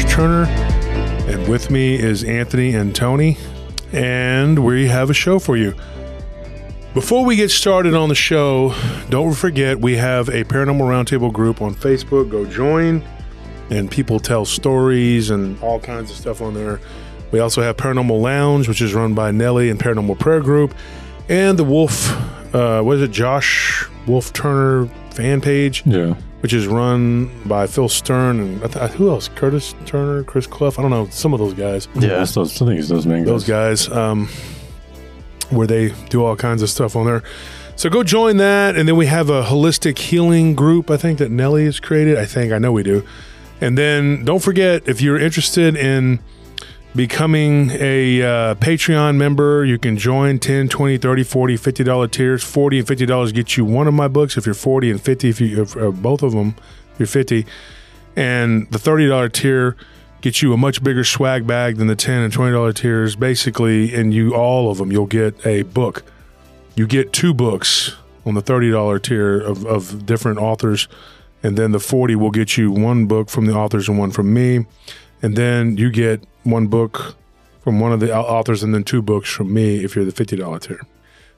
Josh Turner, and with me is Anthony and Tony, and we have a show for you. Before we get started on the show, don't forget we have a Paranormal Roundtable group on Facebook. Go join, and people tell stories and all kinds of stuff on there. We also have Paranormal Lounge, which is run by Nelly and Paranormal Prayer Group, and the Wolf, uh, what is it, Josh Wolf Turner fan page, Yeah. Which is run by Phil Stern and I th- who else? Curtis Turner, Chris Clough. I don't know some of those guys. Yeah. It's those, I think it's those main Those guys. guys, um, where they do all kinds of stuff on there. So go join that, and then we have a holistic healing group. I think that Nelly has created. I think I know we do. And then don't forget if you're interested in becoming a uh, patreon member you can join 10 20 30 40 50 dollar tiers. 40 and 50 dollars get you one of my books if you're 40 and 50 if you if, uh, both of them you're 50 and the 30 dollar tier gets you a much bigger swag bag than the 10 and 20 dollar tiers basically and you all of them you'll get a book. You get two books on the $30 tier of, of different authors and then the 40 will get you one book from the authors and one from me. And then you get one book from one of the authors and then two books from me if you're the $50 tier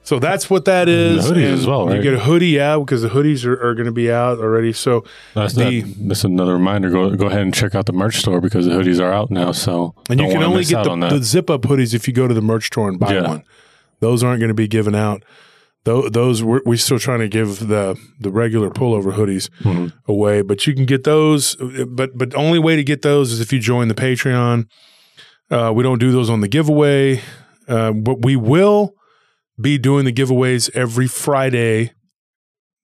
so that's what that is hoodies And as well, you get a hoodie out because the hoodies are, are going to be out already so That's, the- that, that's another reminder. Go go ahead and check out the merch store because the hoodies are out now. So And you can only get the, on the zip up hoodies if you go to the merch store and buy Yeah. one. Those aren't going to be given out. Those, those we're, we're still trying to give the the regular pullover hoodies Mhm. away, but you can get those. But but the only way to get those is if you join the Patreon. Uh, we don't do those on the giveaway, uh, but we will be doing the giveaways every Friday.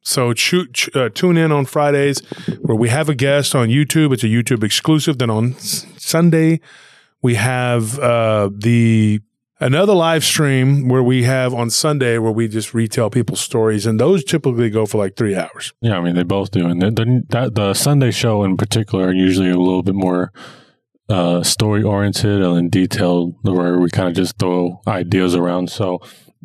So uh, tune in on Fridays where we have a guest on YouTube. It's a YouTube exclusive. Then on s- Sunday we have uh, the another live stream where we have on Sunday where we just retell people's stories, and those typically go for like three hours. yeah, I mean they both do, and the, the, that the Sunday show in particular are usually a little bit more uh, story oriented and detailed, where we kind of just throw ideas around. So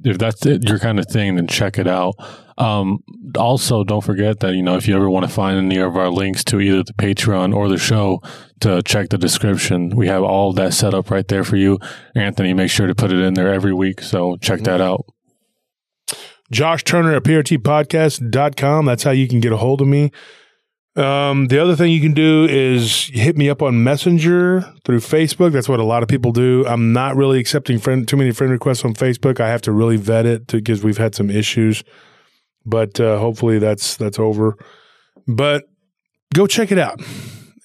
if that's it, your kind of thing, then check it out. Um, also, don't forget that you know if you ever want to find any of our links to either the Patreon or the show, to check the description. We have all that set up right there for you. Anthony, make sure to put it in there every week. So check that out. Josh Turner at PRTpodcast.com. That's how you can get a hold of me. Um, the other thing you can do is hit me up on Messenger through Facebook. That's what a lot of people do. I'm not really accepting friend too many friend requests on Facebook. I have to really vet it because we've had some issues, but uh, hopefully that's that's over. But go check it out,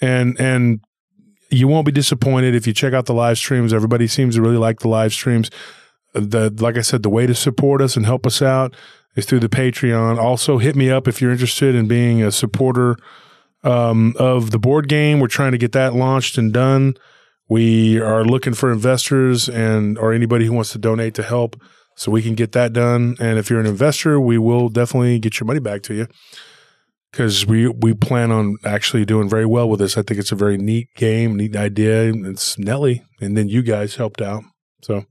and and you won't be disappointed if you check out the live streams. Everybody seems to really like the live streams the like I said, the way to support us and help us out is through the Patreon. Also, hit me up if you're interested in being a supporter um, of the board game. We're trying to get that launched and done. We are looking for investors and or anybody who wants to donate to help, so we can get that done. And if you're an investor, we will definitely get your money back to you because we we plan on actually doing very well with this. I think it's a very neat game, neat idea. It's Nelly, and then you guys helped out, so.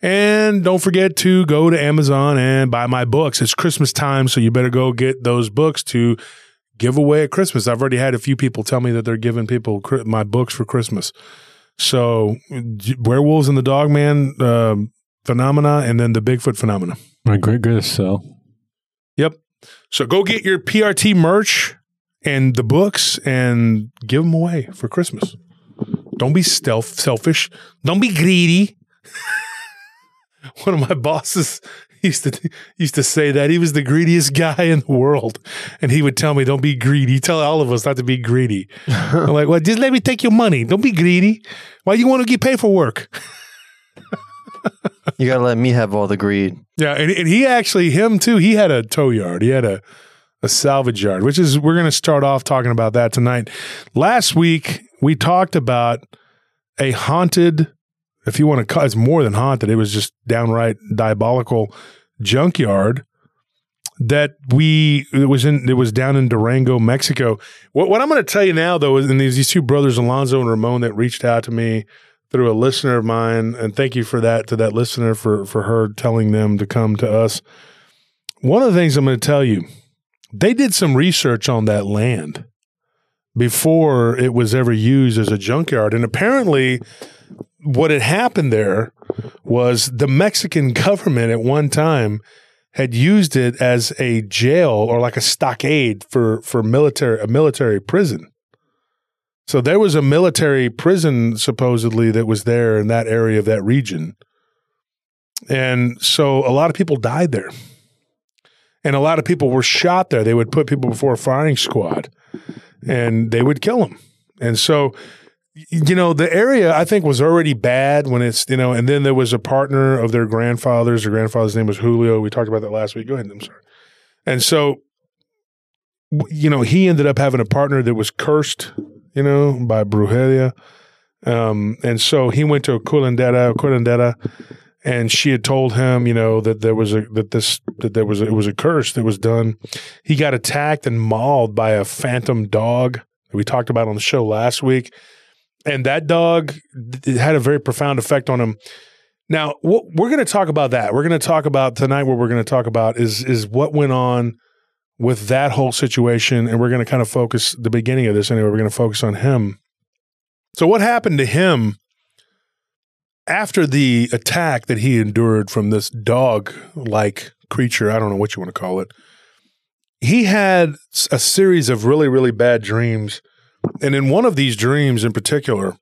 And don't forget to go to Amazon and buy my books. It's Christmas time, so you better go get those books to give away at Christmas. I've already had a few people tell me that they're giving people my books for Christmas. So, Werewolves and the Dogman um, phenomena, and then the Bigfoot phenomena. A great, good sell. Yep. So go get your PRT merch and the books and give them away for Christmas. Don't be stealth selfish. Don't be greedy. One of my bosses used to used to say that he was the greediest guy in the world, and he would tell me, "Don't be greedy." Tell all of us not to be greedy. I'm like, "Well, just let me take your money. Don't be greedy. Why you want to get paid for work?" You gotta let me have all the greed. Yeah, and, and he actually him too. He had a tow yard. He had a a salvage yard, which is we're going to start off talking about that tonight. Last week we talked about a haunted, if you want to call it's more than haunted. It was just downright diabolical junkyard that we it was in it was down in Durango, Mexico. What what I'm going to tell you now though is and these these two brothers Alonzo and Ramon that reached out to me through a listener of mine and thank you for that to that listener for for her telling them to come to us. One of the things I'm going to tell you, they did some research on that land before it was ever used as a junkyard. And apparently, what had happened there was the Mexican government at one time had used it as a jail or like a stockade for for military a military prison. So there was a military prison supposedly that was there in that area of that region. And so a lot of people died there. And a lot of people were shot there. They would put people before a firing squad and they would kill them. And so you know, the area I think was already bad when it's, you know, and then there was a partner of their grandfather's. Their grandfather's name was Julio. We talked about that last week. Go ahead. I'm sorry. And so, you know, he ended up having a partner that was cursed, you know, by Brujeria. Um, and so he went to a Curandera, Curandera, and she had told him, you know, that there was a that this that there was a, it was a curse that was done. He got attacked and mauled by a phantom dog that we talked about on the show last week and that dog had a very profound effect on him. Now, we're going to talk about that. We're going to talk about tonight. What we're going to talk about is is what went on with that whole situation, and we're going to kind of focus the beginning of this anyway. We're going to focus on him. So, what happened to him after the attack that he endured from this dog-like creature? I don't know what you want to call it. He had a series of really, really bad dreams and in one of these dreams in particular,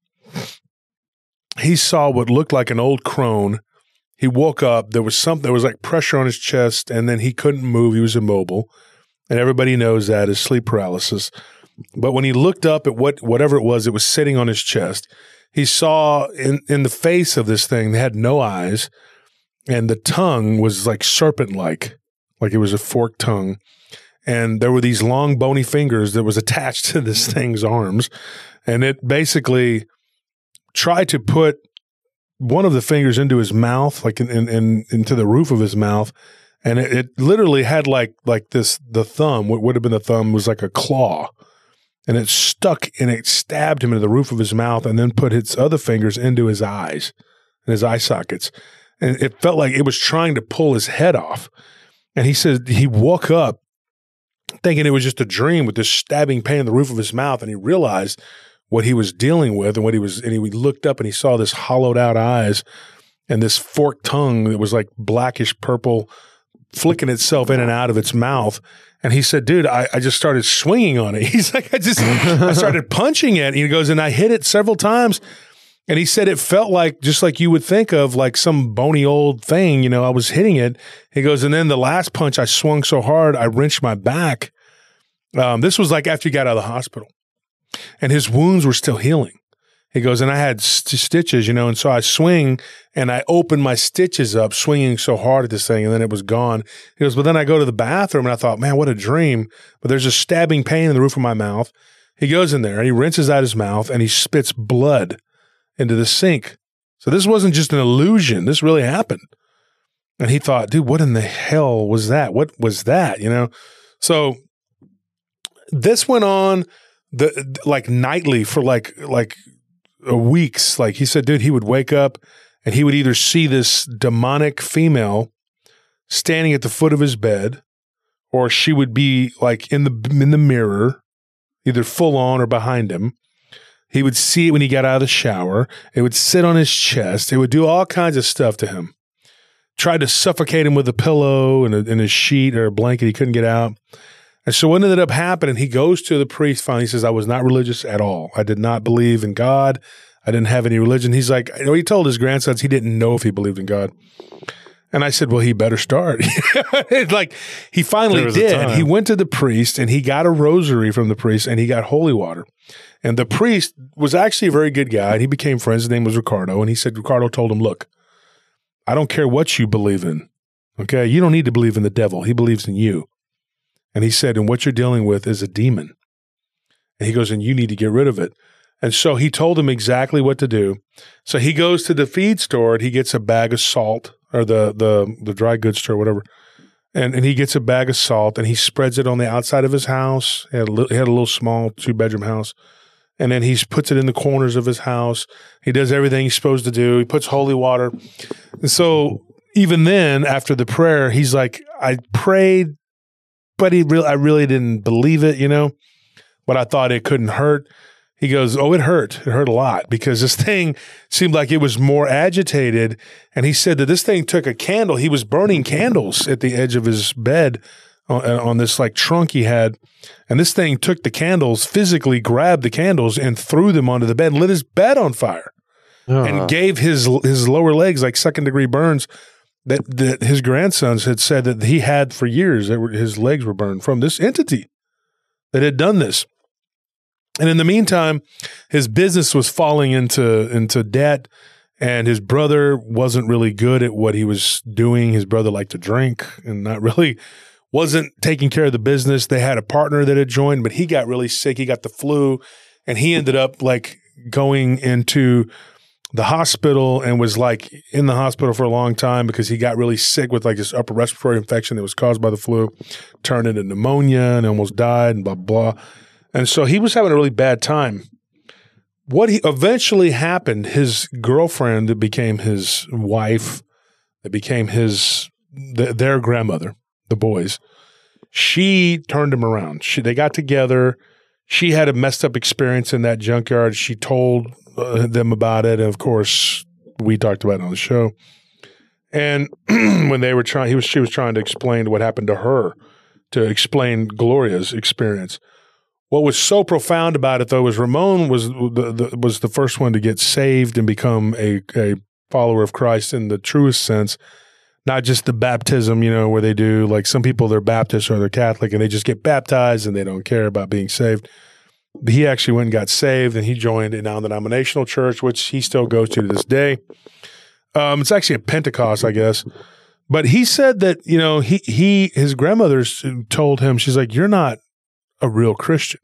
he saw what looked like an old crone. He woke up. There was something, there was like pressure on his chest, and then he couldn't move. He was immobile. And everybody knows that is sleep paralysis. But when he looked up at what whatever it was, it was sitting on his chest. He saw in, in the face of this thing, they had no eyes, and the tongue was like serpent like, like it was a forked tongue and there were these long bony fingers that was attached to this mm-hmm. thing's arms. And it basically tried to put one of the fingers into his mouth like in, in, in into the roof of his mouth. And it, it, literally had like like this the thumb what would have been the thumb was like a claw. And it stuck and it stabbed him into the roof of his mouth and then put its other fingers into his eyes and his eye sockets. And it felt like it was trying to pull his head off. And he said he woke up thinking it was just a dream with this stabbing pain in the roof of his mouth. And he realized what he was dealing with and what he was, and he looked up and he saw this hollowed out eyes and this forked tongue that was like blackish purple flicking itself in and out of its mouth. And he said, dude, I, I just started swinging on it. He's like, I just, I started punching it. And he goes, and I hit it several times. And he said it felt like just like you would think of like some bony old thing, you know, I was hitting it. He goes, and then the last punch I swung so hard, I wrenched my back. Um, this was like after he got out of the hospital and his wounds were still healing. He goes, and I had st- stitches, you know, and so I swing and I open my stitches up, swinging so hard at this thing, and then it was gone. He goes, but then I go to the bathroom and I thought, man, what a dream. But there's a stabbing pain in the roof of my mouth. He goes in there and he rinses out his mouth and he spits blood into the sink. So this wasn't just an illusion. This really happened. And he thought, dude, what in the hell was that? What was that? You know? So this went on the like nightly for like like uh, weeks. Like he said, dude, he would wake up and he would either see this demonic female standing at the foot of his bed, or she would be like in the in the mirror, either full on or behind him. He would see it when he got out of the shower. It would sit on his chest. It would do all kinds of stuff to him. Tried to suffocate him with a pillow and a, and a sheet or a blanket. He couldn't get out. And so what ended up happening, he goes to the priest finally. He says, I was not religious at all. I did not believe in God. I didn't have any religion. He's like, you know, he told his grandsons he didn't know if he believed in God. And I said, well, he better start. it's like he finally did. He went to the priest and he got a rosary from the priest and he got holy water. And the priest was actually a very good guy. And he became friends. His name was Ricardo. And he said, Ricardo told him, look, I don't care what you believe in. Okay. You don't need to believe in the devil. He believes in you. And he said, and what you're dealing with is a demon. And he goes, and you need to get rid of it. And so he told him exactly what to do. So he goes to the feed store and he gets a bag of salt or the the the dry goods store, whatever. And and he gets a bag of salt and he spreads it on the outside of his house. He had a little, he had a little small two bedroom house and then he puts it in the corners of his house. He does everything he's supposed to do. He puts holy water. And so even then, after the prayer, he's like, I prayed, but he really, I really didn't believe it, you know? but I thought it couldn't hurt. He goes, Oh, it hurt. It hurt a lot because this thing seemed like it was more agitated. And he said that this thing took a candle. He was burning candles at the edge of his bed on, on this like trunk he had. And this thing took the candles, physically grabbed the candles and threw them onto the bed, lit his bed on fire, Uh, and gave his his lower legs like second degree burns that, that his grandsons had said that he had for years that were, his legs were burned from this entity that had done this. And in the meantime, his business was falling into into debt, and his brother wasn't really good at what he was doing. His brother liked to drink and not really wasn't taking care of the business. They had a partner that had joined, but he got really sick. He got the flu, and he ended up like going into the hospital and was like in the hospital for a long time because he got really sick with like this upper respiratory infection that was caused by the flu, turned into pneumonia and almost died and blah blah. And so he was having a really bad time. What he eventually happened, his girlfriend that became his wife, that became his th- their grandmother, the boys, she turned him around. She they got together. She had a messed up experience in that junkyard. She told uh, them about it, and of course, we talked about it on the show. And when they were trying, he was she was trying to explain what happened to her, to explain Gloria's experience. What was so profound about it, though, was Ramon was the, the was the first one to get saved and become a a follower of Christ in the truest sense, not just the baptism, you know, where they do like some people they're Baptist or they're Catholic and they just get baptized and they don't care about being saved. He actually went and got saved and he joined a non-denominational church, which he still goes to to this day. Um, it's actually a Pentecost, I guess. But he said that you know he he his grandmother told him she's like you're not a real Christian.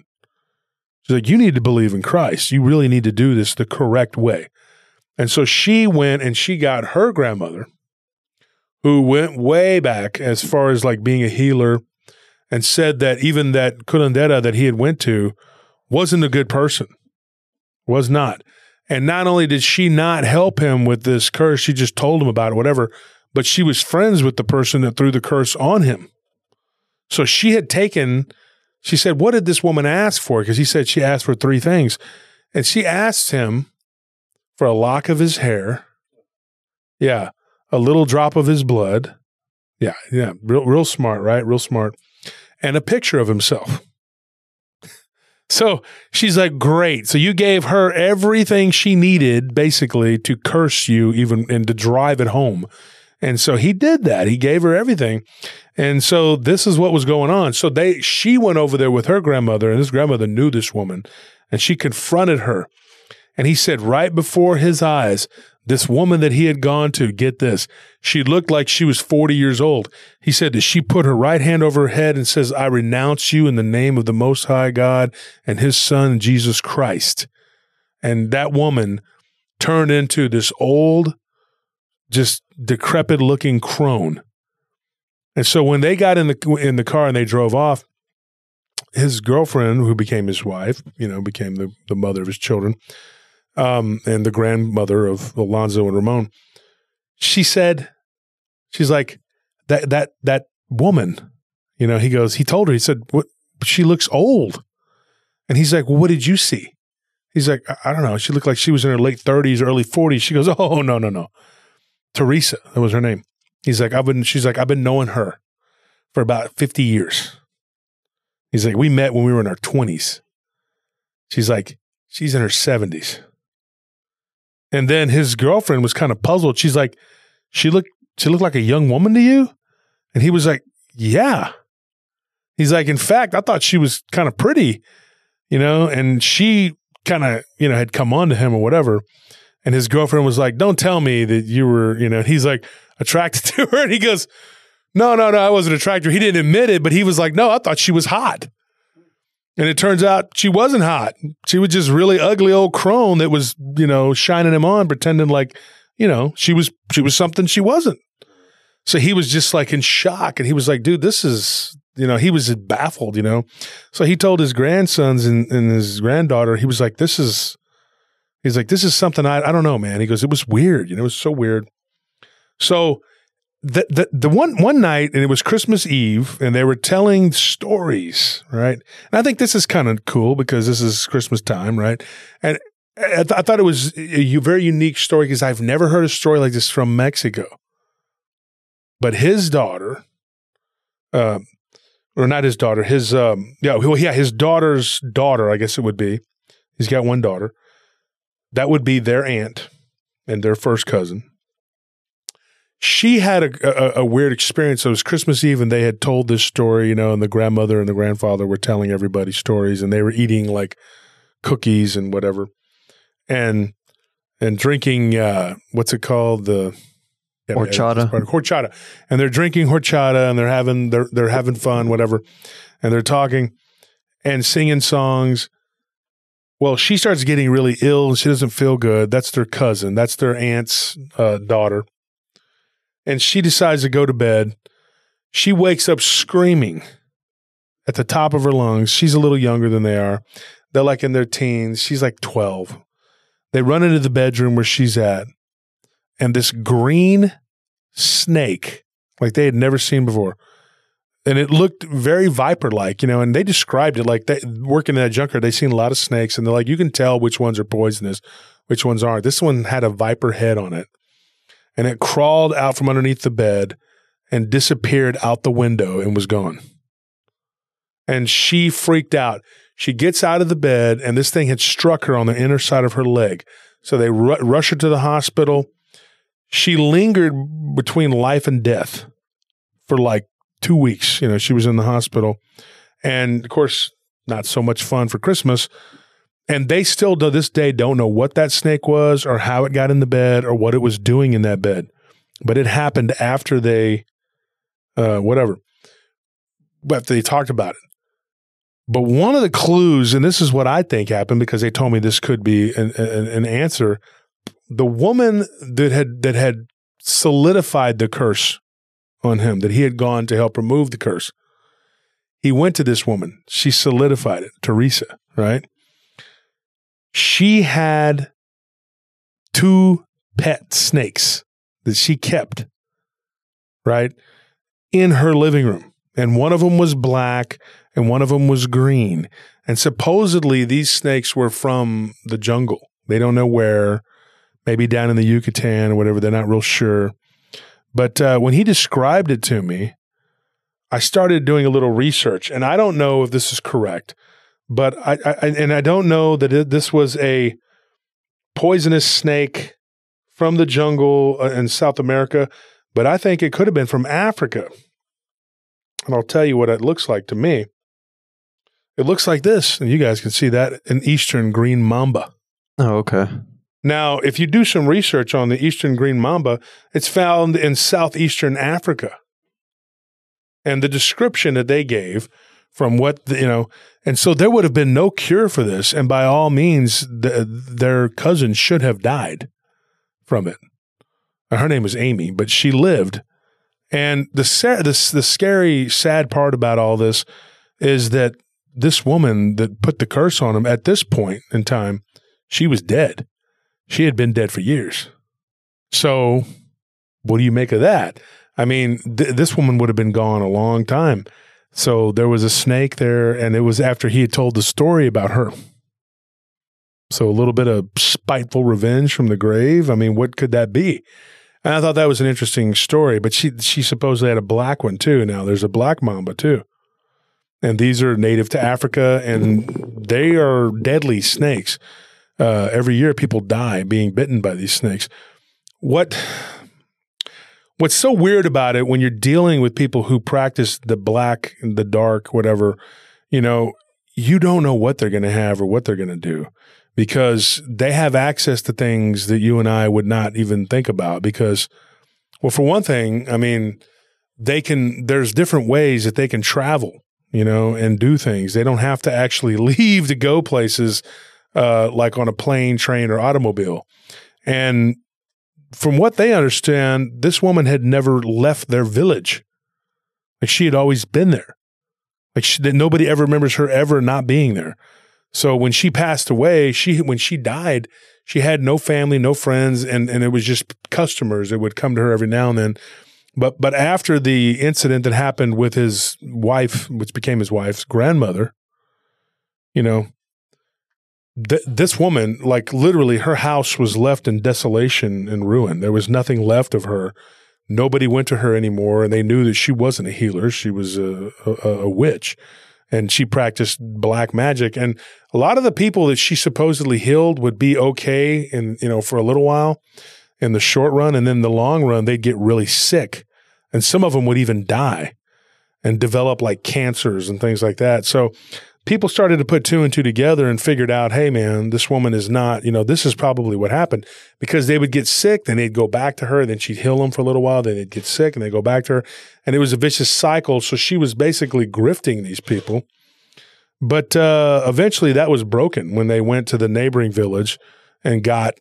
She's like you need to believe in Christ. You really need to do this the correct way. And so she went and she got her grandmother, who went way back as far as like being a healer, and said that even that curandera that he had went to wasn't a good person, was not. And not only did she not help him with this curse, she just told him about it, whatever, but she was friends with the person that threw the curse on him. So she had taken, she said, What did this woman ask for? Because he said she asked for three things. And she asked him for a lock of his hair. Yeah. A little drop of his blood. Yeah. Yeah. Real, real smart, right? Real smart. And a picture of himself. So she's like, great. So you gave her everything she needed basically to curse you, even and to drive it home. And so he did that. He gave her everything. And so this is what was going on. So they she went over there with her grandmother, and this grandmother knew this woman, and she confronted her. And he said, right before his eyes, this woman that he had gone to, get this, she looked like she was 40 years old. He said that she put her right hand over her head and says, I renounce you in the name of the Most High God and his son, Jesus Christ. And that woman turned into this old, just decrepit looking crone. And so when they got in the in the car and they drove off, his girlfriend, who became his wife, you know, became the, the mother of his children, um, and the grandmother of Alonzo and Ramon, she said, she's like, that that that woman, you know, he goes, he told her, he said, What she looks old. And he's like, Well, what did you see? He's like, I, I don't know. She looked like she was in her late 30s, early 40s. She goes, Oh, no, no, no. Teresa, that was her name. He's like, I've been, she's like, I've been knowing her for about 50 years. He's like, we met when we were in our 20s. She's like, she's in her 70s. And then his girlfriend was kind of puzzled. She's like, she looked, she looked like a young woman to you? And he was like, yeah. He's like, in fact, I thought she was kind of pretty, you know, and she kind of, you know, had come on to him or whatever. And his girlfriend was like, don't tell me that you were, you know, he's like attracted to her. And he goes, no, no, no, I wasn't attracted. He didn't admit it, but he was like, no, I thought she was hot. And it turns out she wasn't hot. She was just really ugly old crone that was, you know, shining him on, pretending like, you know, she was she was something she wasn't. So he was just like in shock, and he was like, "Dude, this is," you know, he was baffled, you know. So he told his grandsons and, and his granddaughter, he was like, "This is," he's like, "This is something I I don't know, man." He goes, "It was weird, you know, it was so weird." So the, the the one one night, and it was Christmas Eve, and they were telling stories, right? And I think this is kind of cool because this is Christmas time, right? And I, th- I thought it was a very unique story because I've never heard a story like this from Mexico. But his daughter, um, or not his daughter, his um, yeah, well, yeah, his daughter's daughter, I guess it would be. He's got one daughter. That would be their aunt and their first cousin she had a, a, a, weird experience. It was Christmas Eve, and they had told this story, you know, and the grandmother and the grandfather were telling everybody stories, and they were eating like cookies and whatever, and and drinking uh, what's it called the yeah, horchata horchata, and they're drinking horchata, and they're having they're they're having fun, whatever, and they're talking and singing songs. Well, she starts getting really ill and she doesn't feel good. That's their cousin. That's their aunt's uh, daughter and she decides to go to bed. She wakes up screaming at the top of her lungs. She's a little younger than they are. They're like in their teens. She's like 12. They run into the bedroom where she's at, and this green snake, like they had never seen before. And it looked very viper like, you know, and they described it like they working in that junkyard, they've seen a lot of snakes, and they're like, you can tell which ones are poisonous, which ones aren't. This one had a viper head on it and it crawled out from underneath the bed and disappeared out the window and was gone. And she freaked out. She gets out of the bed, and this thing had struck her on the inner side of her leg. So they ru- rush her to the hospital. She lingered between life and death for like two weeks. You know, she was in the hospital. And of course, not so much fun for Christmas and they still to this day don't know what that snake was or how it got in the bed or what it was doing in that bed. But it happened after they, uh, whatever, after they talked about it. But one of the clues, and this is what I think happened because they told me this could be an, an, an answer. The woman that had that had solidified the curse on him, that he had gone to help remove the curse. He went to this woman. She solidified it, Teresa, right? She had two pet snakes that she kept, right, in her living room. And one of them was black and one of them was green. And supposedly these snakes were from the jungle. They don't know where, maybe down in the Yucatan or whatever. They're not real sure. But uh, when he described it to me, I started doing a little research. And I don't know if this is correct, but I, I and I don't know that it, this was a poisonous snake from the jungle uh, in South America, but I think it could have been from Africa. And I'll tell you what it looks like to me. It looks like this, and you guys can see that an eastern green mamba. Oh, okay. Now, if you do some research on the eastern green mamba, it's found in southeastern Africa. And the description that they gave from what the, you know and so there would have been no cure for this. And by all means the, their cousin should have died from it. Her name was amy but she lived. And the, the, the scary sad part about all this is that this woman that put the curse on him at this point in time she was dead. She had been dead for years. So what do you make of that? I mean th- this woman would have been gone a long time so there was a snake there, and it was after he had told the story about her. So a little bit of spiteful revenge from the grave. I mean, what could that be? And I thought that was an interesting story. But she she supposedly had a black one too. Now there's a black mamba too, and these are native to Africa, and they are deadly snakes. Uh, every year, people die being bitten by these snakes. What what's so weird about it when you're dealing with people who practice the black the dark, whatever, you know, you don't know what they're going to have or what they're going to do because they have access to things that you and I would not even think about. Because, well, for one thing, I mean, they can, there's different ways that they can travel, you know, and do things. They don't have to actually leave to go places uh, like on a plane, train, or automobile. And from what they understand, this woman had never left their village. Like she had always been there. Like she, that nobody ever remembers her ever not being there. So when she passed away, she when she died, she had no family, no friends, and and it was just customers that would come to her every now and then. But but after the incident that happened with his wife, which became his wife's grandmother, you know, th- this woman, like literally, her house was left in desolation and ruin. There was nothing left of her. Nobody went to her anymore, and they knew that she wasn't a healer; she was a, a, a witch, and she practiced black magic. And a lot of the people that she supposedly healed would be okay, in you know, for a little while in the short run, and then the long run, they'd get really sick, and some of them would even die and develop like cancers and things like that. So people started to put two and two together and figured out, hey man, this woman is not, you know, this is probably what happened because they would get sick, then they'd go back to her, then she'd heal them for a little while, then they'd get sick and they'd go back to her, and it was a vicious cycle. So she was basically grifting these people. But uh, eventually, that was broken when they went to the neighboring village and got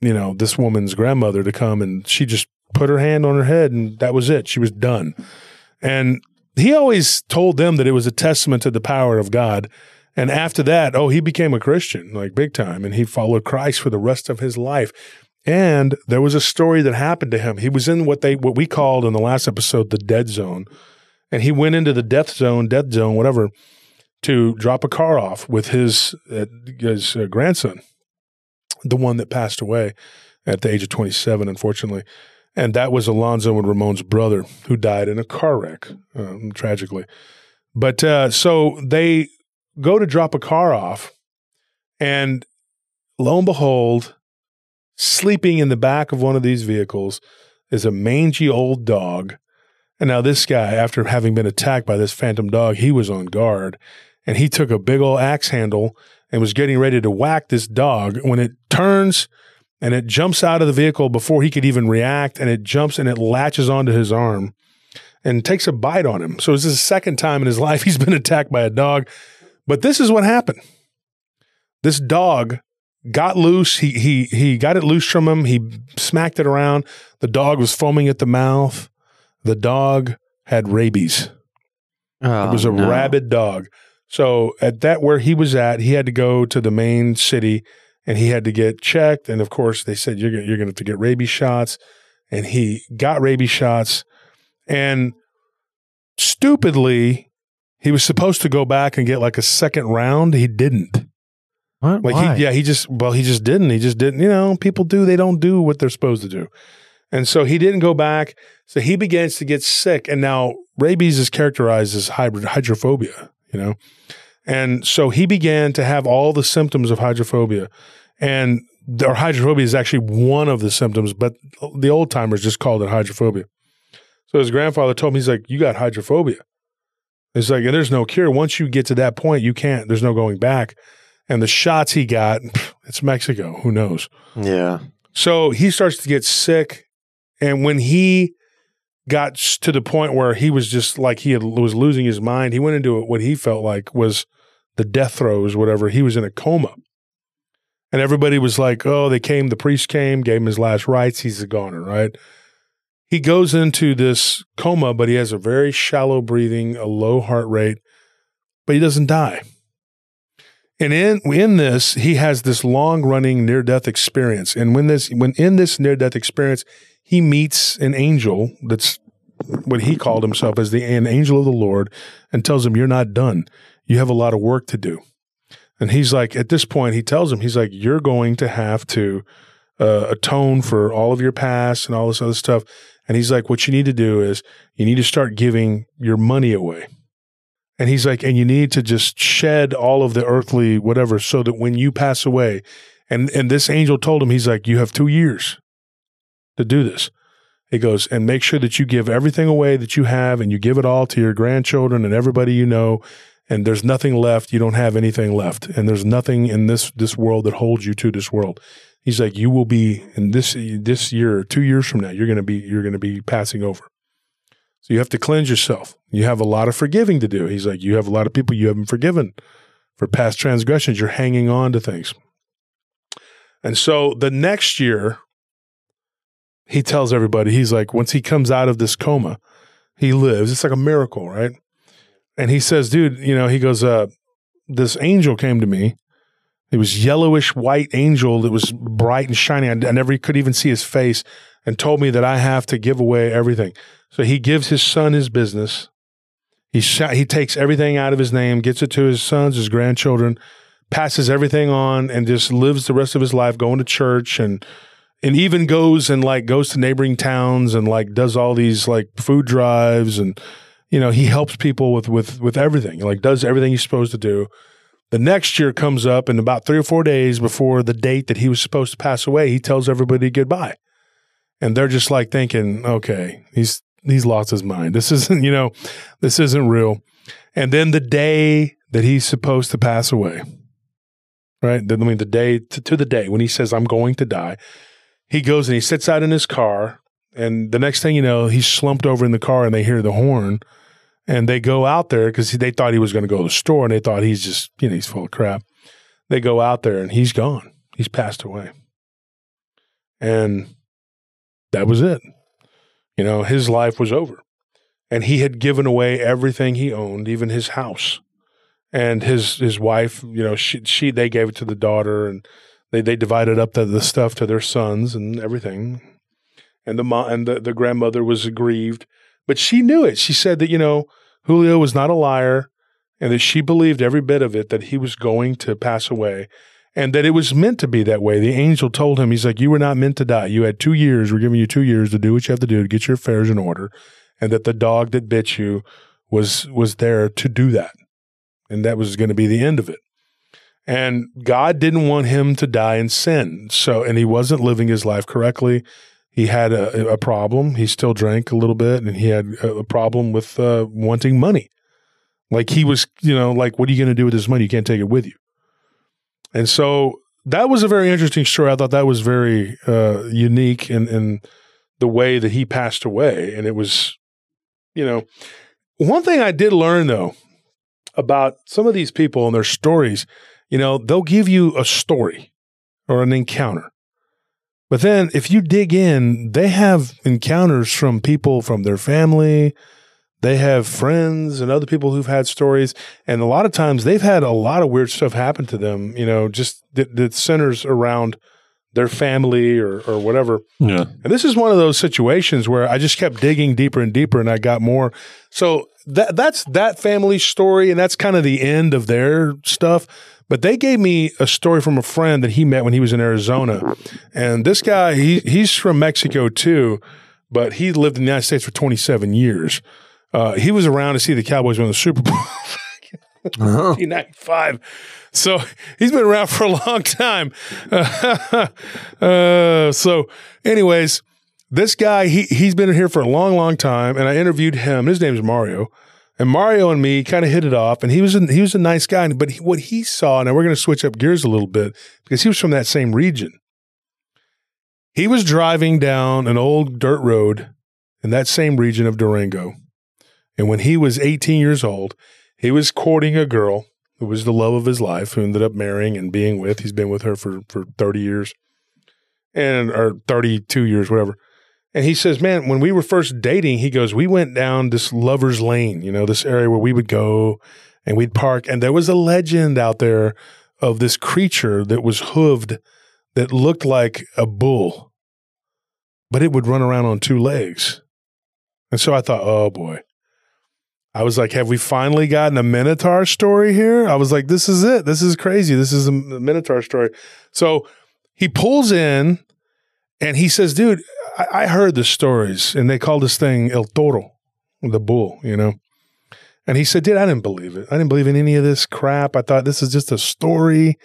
you know, this woman's grandmother to come and she just put her hand on her head and that was it. She was done. And he always told them that it was a testament to the power of God. And after that, oh, he became a Christian, like big time, and he followed Christ for the rest of his life. And there was a story that happened to him. He was in what they what we called in the last episode the dead zone. And he went into the death zone, death zone, whatever, to drop a car off with his uh, his uh, grandson the one that passed away at the age of 27, unfortunately. And that was Alonzo and Ramon's brother who died in a car wreck, um, tragically. But uh, so they go to drop a car off, and lo and behold, sleeping in the back of one of these vehicles is a mangy old dog. And now, this guy, after having been attacked by this phantom dog, he was on guard and he took a big old axe handle and was getting ready to whack this dog when it turns and it jumps out of the vehicle before he could even react and it jumps and it latches onto his arm and takes a bite on him. So this is the second time in his life he's been attacked by a dog. But this is what happened. This dog got loose. He he he got it loose from him. He smacked it around. The dog was foaming at the mouth. The dog had rabies. Oh, it was a no. rabid dog. So at that where he was at, he had to go to the main city and he had to get checked. And of course, they said you're you're going to have to get rabies shots, and he got rabies shots. And stupidly, he was supposed to go back and get like a second round. He didn't. What? Like Why? he, yeah, he just well, he just didn't. He just didn't. You know, people do. They don't do what they're supposed to do. And so he didn't go back. So he begins to get sick. And now rabies is characterized as hybrid hydrophobia you know? And so he began to have all the symptoms of hydrophobia. And or hydrophobia is actually one of the symptoms, but the old timers just called it hydrophobia. So his grandfather told him, he's like, You got hydrophobia. It's like, and there's no cure. Once you get to that point, you can't, there's no going back. And the shots he got, it's Mexico. Who knows? Yeah. So he starts to get sick. And when he got to the point where he was just like he had, was losing his mind. He went into what he felt like was the death throes, whatever. He was in a coma. And everybody was like, oh, they came, the priest came, gave him his last rites. He's a goner, right? He goes into this coma, but he has a very shallow breathing, a low heart rate, but he doesn't die. And in in this, he has this long running near death experience. And when this when in this near death experience, he meets an angel that's what he called himself as the an angel of the Lord and tells him, You're not done. You have a lot of work to do. And he's like, at this point, he tells him, he's like, You're going to have to uh, atone for all of your past and all this other stuff. And he's like, What you need to do is you need to start giving your money away. And he's like, and you need to just shed all of the earthly whatever so that when you pass away, and and this angel told him, he's like, you have two years to do this. He goes, and make sure that you give everything away that you have and you give it all to your grandchildren and everybody you know. And there's nothing left. You don't have anything left. And there's nothing in this, this world that holds you to this world. He's like, you will be in this, this year, two years from now, you're to be, you're going to be passing over. So you have to cleanse yourself. You have a lot of forgiving to do. He's like, you have a lot of people you haven't forgiven for past transgressions. You're hanging on to things. And so the next year, he tells everybody, he's like, once he comes out of this coma, he lives. It's like a miracle, right? And he says, dude, you know, he goes, uh, this angel came to me. It was yellowish white angel that was bright and shiny. I, I never could even see his face. and told me that I have to give away everything. So he gives his son his business. He sh- he takes everything out of his name, gets it to his sons, his grandchildren, passes everything on, and just lives the rest of his life going to church and and even goes and like goes to neighboring towns and like does all these like food drives and you know he helps people with with with everything like does everything he's supposed to do. The next year comes up and about three or four days before the date that he was supposed to pass away he tells everybody goodbye. And they're just like thinking okay he's he's lost his mind. This isn't you know this isn't real. And then the day that he's supposed to pass away right? I mean the day to, to the day when he says i'm going to die he goes and he sits out in his car and the next thing you know he's slumped over in the car and they hear the horn and they go out there because they thought he was going to go to the store and they thought he's just you know he's full of crap. They go out there and he's gone. He's passed away. And that was it. You know his life was over. And he had given away everything he owned even his house. And his his wife you know she, she they gave it to the daughter and they they divided up the, the stuff to their sons and everything. And the mom and the, the grandmother was aggrieved. But she knew it. She said that you know julio was not a liar and that she believed every bit of it that he was going to pass away and that it was meant to be that way the angel told him he's like you were not meant to die you had two years we're giving you two years to do what you have to do to get your affairs in order and that the dog that bit you was was there to do that and that was going to be the end of it and God didn't want him to die in sin. So, and he wasn't living his life correctly. He had a, a problem. He still drank a little bit and he had a, problem with uh, wanting money. Like he was, you know, like, what are you going to do with this money? You can't take it with you. And so that was a very interesting story. I thought that was very uh, unique in, in the way that he passed away. And it was, you know, one thing I did learn though about some of these people and their stories you know, they'll give you a story or an encounter. But then if you dig in, they have encounters from people from their family. They have friends and other people who've had stories. And a lot of times they've had a lot of weird stuff happen to them, you know, just that, that centers around their family or, or whatever. Yeah. And this is one of those situations where I just kept digging deeper and deeper and I got more. So that that's that family story and that's kind of the end of their stuff. But they gave me a story from a friend that he met when he was in Arizona. And this guy, he he's from Mexico too, but he lived in the United States for 27 years. Uh, he was around to see the Cowboys win the Super Bowl. 1995. So he's been around for a long time. uh, so, anyways, this guy he he's been here for a long, long time, and I interviewed him. His name's Mario, and Mario and me kind of hit it off. And he was a, he was a nice guy, but he, what he saw, now we're going to switch up gears a little bit because he was from that same region. He was driving down an old dirt road in that same region of Durango, and when he was 18 years old, he was courting a girl who was the love of his life, who ended up marrying and being with. He's been with her for for 30 years, and or 32 years, whatever. And he says, man, when we were first dating, he goes, we went down this lover's lane, you know, this area where we would go and we'd park. And there was a legend out there of this creature that was hooved that looked like a bull, but it would run around on two legs. And so I thought, oh boy. I was like, have we finally gotten a Minotaur story here? I was like, this is it. This is crazy. This is a Minotaur story. So he pulls in and he says, dude, I, I heard the stories and they call this thing El Toro, the bull, you know? And he said, dude, I didn't believe it. I didn't believe in any of this crap. I thought this is just a story.